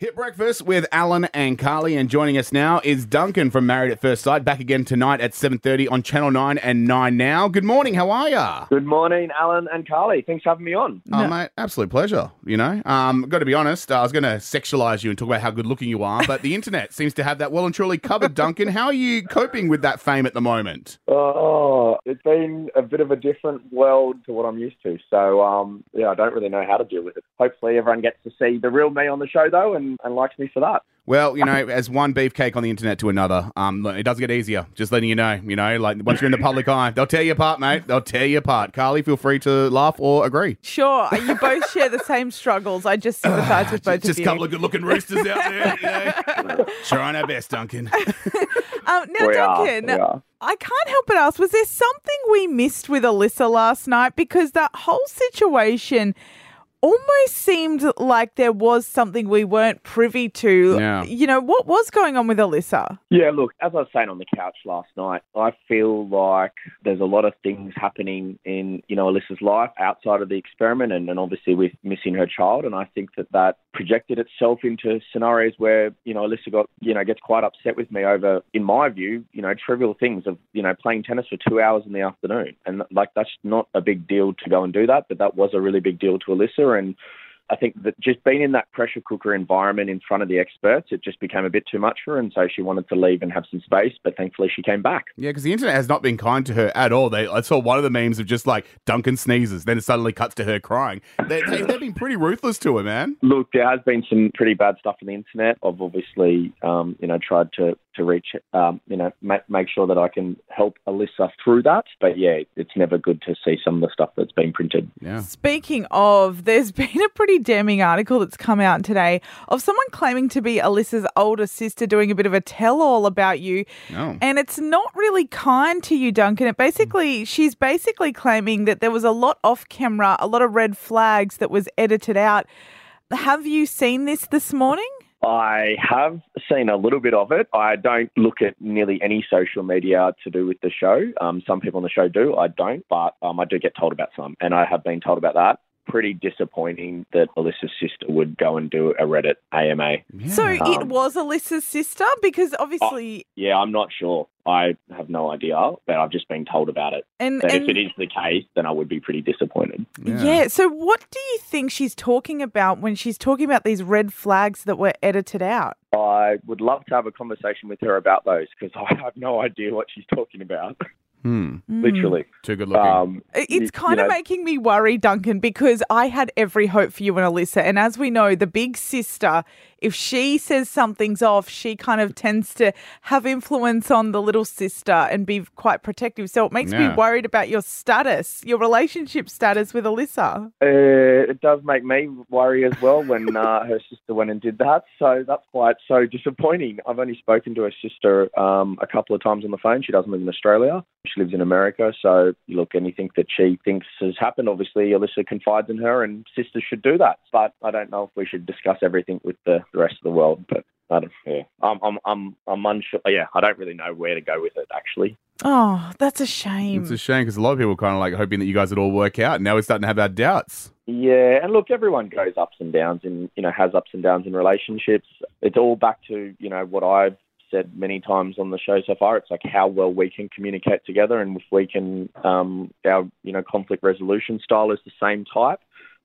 Hit breakfast with Alan and Carly, and joining us now is Duncan from Married at First Sight. Back again tonight at seven thirty on Channel Nine and Nine Now. Good morning. How are ya? Good morning, Alan and Carly. Thanks for having me on. Oh, mate, absolute pleasure. You know, um, got to be honest. I was going to sexualize you and talk about how good looking you are, but the internet seems to have that well and truly covered. Duncan, how are you coping with that fame at the moment? Oh, it's been a bit of a different world to what I'm used to. So, um, yeah, I don't really know how to deal with it. Hopefully, everyone gets to see the real me on the show, though, and, and likes me for that. Well, you know, as one beefcake on the internet to another, um, it does get easier. Just letting you know, you know, like once you're in the public eye, they'll tear you apart, mate. They'll tear you apart. Carly, feel free to laugh or agree. Sure, you both share the same struggles. I just sympathise with both of you. Just a couple of good-looking roosters out there. You know? Trying our best, Duncan. Um, now, We Duncan, are. I can't help but ask: Was there something we missed with Alyssa last night? Because that whole situation almost seemed like there was something we weren't privy to. Yeah. You know, what was going on with Alyssa? Yeah, look, as I was saying on the couch last night, I feel like there's a lot of things happening in, you know, Alyssa's life outside of the experiment and, and obviously with missing her child. And I think that that projected itself into scenarios where, you know, Alyssa got, you know, gets quite upset with me over, in my view, you know, trivial things of, you know, playing tennis for two hours in the afternoon. And like, that's not a big deal to go and do that, but that was a really big deal to Alyssa. And I think that just being in that pressure cooker environment in front of the experts, it just became a bit too much for her. And so she wanted to leave and have some space, but thankfully she came back. Yeah, because the internet has not been kind to her at all. They, I saw one of the memes of just like Duncan sneezes, then it suddenly cuts to her crying. They, they, they've been pretty ruthless to her, man. Look, there has been some pretty bad stuff on the internet. I've obviously, um, you know, tried to to reach, um, you know, make, make sure that I can help Alyssa through that. But yeah, it's never good to see some of the stuff that's been printed. Yeah. Speaking of, there's been a pretty damning article that's come out today of someone claiming to be Alyssa's older sister doing a bit of a tell all about you. No. And it's not really kind to you, Duncan. It basically, she's basically claiming that there was a lot off camera, a lot of red flags that was edited out. Have you seen this this morning? I have seen a little bit of it. I don't look at nearly any social media to do with the show. Um, some people on the show do. I don't, but um, I do get told about some, and I have been told about that. Pretty disappointing that Alyssa's sister would go and do a Reddit AMA. So Yeah. it Um, was Alyssa's sister because obviously, Yeah, I'm not sure. I have no idea, but I've just been told about it. and, But and if it is the case, then I would be pretty disappointed. yeah. So what do you think she's talking about when she's talking about these red flags that were edited out? I would love to have a conversation with her about those because I have no idea what she's talking about. Hmm. Literally, Too good looking. um, It's you- kind you of know, making me worry, Duncan, because I had every hope for you and Alyssa. And as we know, the big sister, if she says something's off, she kind of tends to have influence on the little sister and be quite protective. So it makes Yeah. me worried about your status, your relationship status with Alyssa. Uh, it does make me worry as well when uh, her sister went and did that. So that's quite so disappointing. I've only spoken to her sister um, a couple of times on the phone. She doesn't live in Australia. She lives in America. So look, anything that she thinks has happened, obviously Alyssa confides in her, and sisters should do that. But I don't know if we should discuss everything with the, the rest of the world. But I don't. Yeah, I'm I'm I'm I'm unsure. Yeah, I don't really know where to go with it actually. Oh, that's a shame. It's a shame because a lot of people were kind of like hoping that you guys would all work out. Now we're starting to have our doubts. Yeah, and look, everyone goes ups and downs, and you know has ups and downs in relationships. It's all back to you know what I've said many times on the show so far. It's like how well we can communicate together, and if we can, um, our you know conflict resolution style is the same type,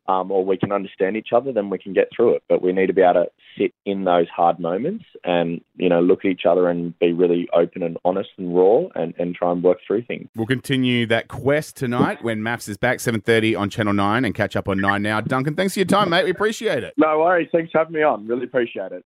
um, or we can understand each other, then we can get through it. But we need to be able to sit in those hard moments and you know look at each other and be really open and honest and raw, and, and try and work through things. We'll continue that quest tonight when MAFS is back, 7.30 on Channel 9 and catch up on 9 now. Duncan, thanks for your time, mate. We appreciate it. No worries. Thanks for having me on. Really appreciate it.